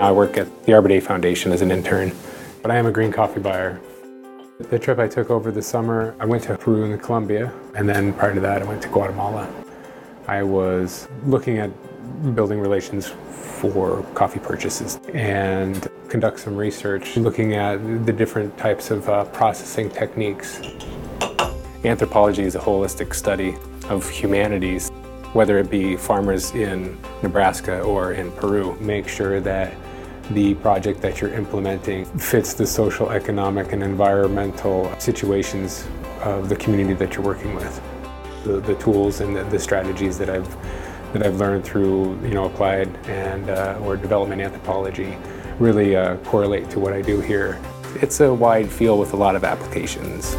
I work at the Arbor Day Foundation as an intern, but I am a green coffee buyer. The trip I took over the summer, I went to Peru and Colombia, and then prior to that, I went to Guatemala. I was looking at building relations for coffee purchases and conduct some research looking at the different types of uh, processing techniques. Anthropology is a holistic study of humanities, whether it be farmers in Nebraska or in Peru. Make sure that the project that you're implementing fits the social, economic, and environmental situations of the community that you're working with. The, the tools and the, the strategies that I've that I've learned through you know applied and uh, or development anthropology really uh, correlate to what I do here. It's a wide field with a lot of applications.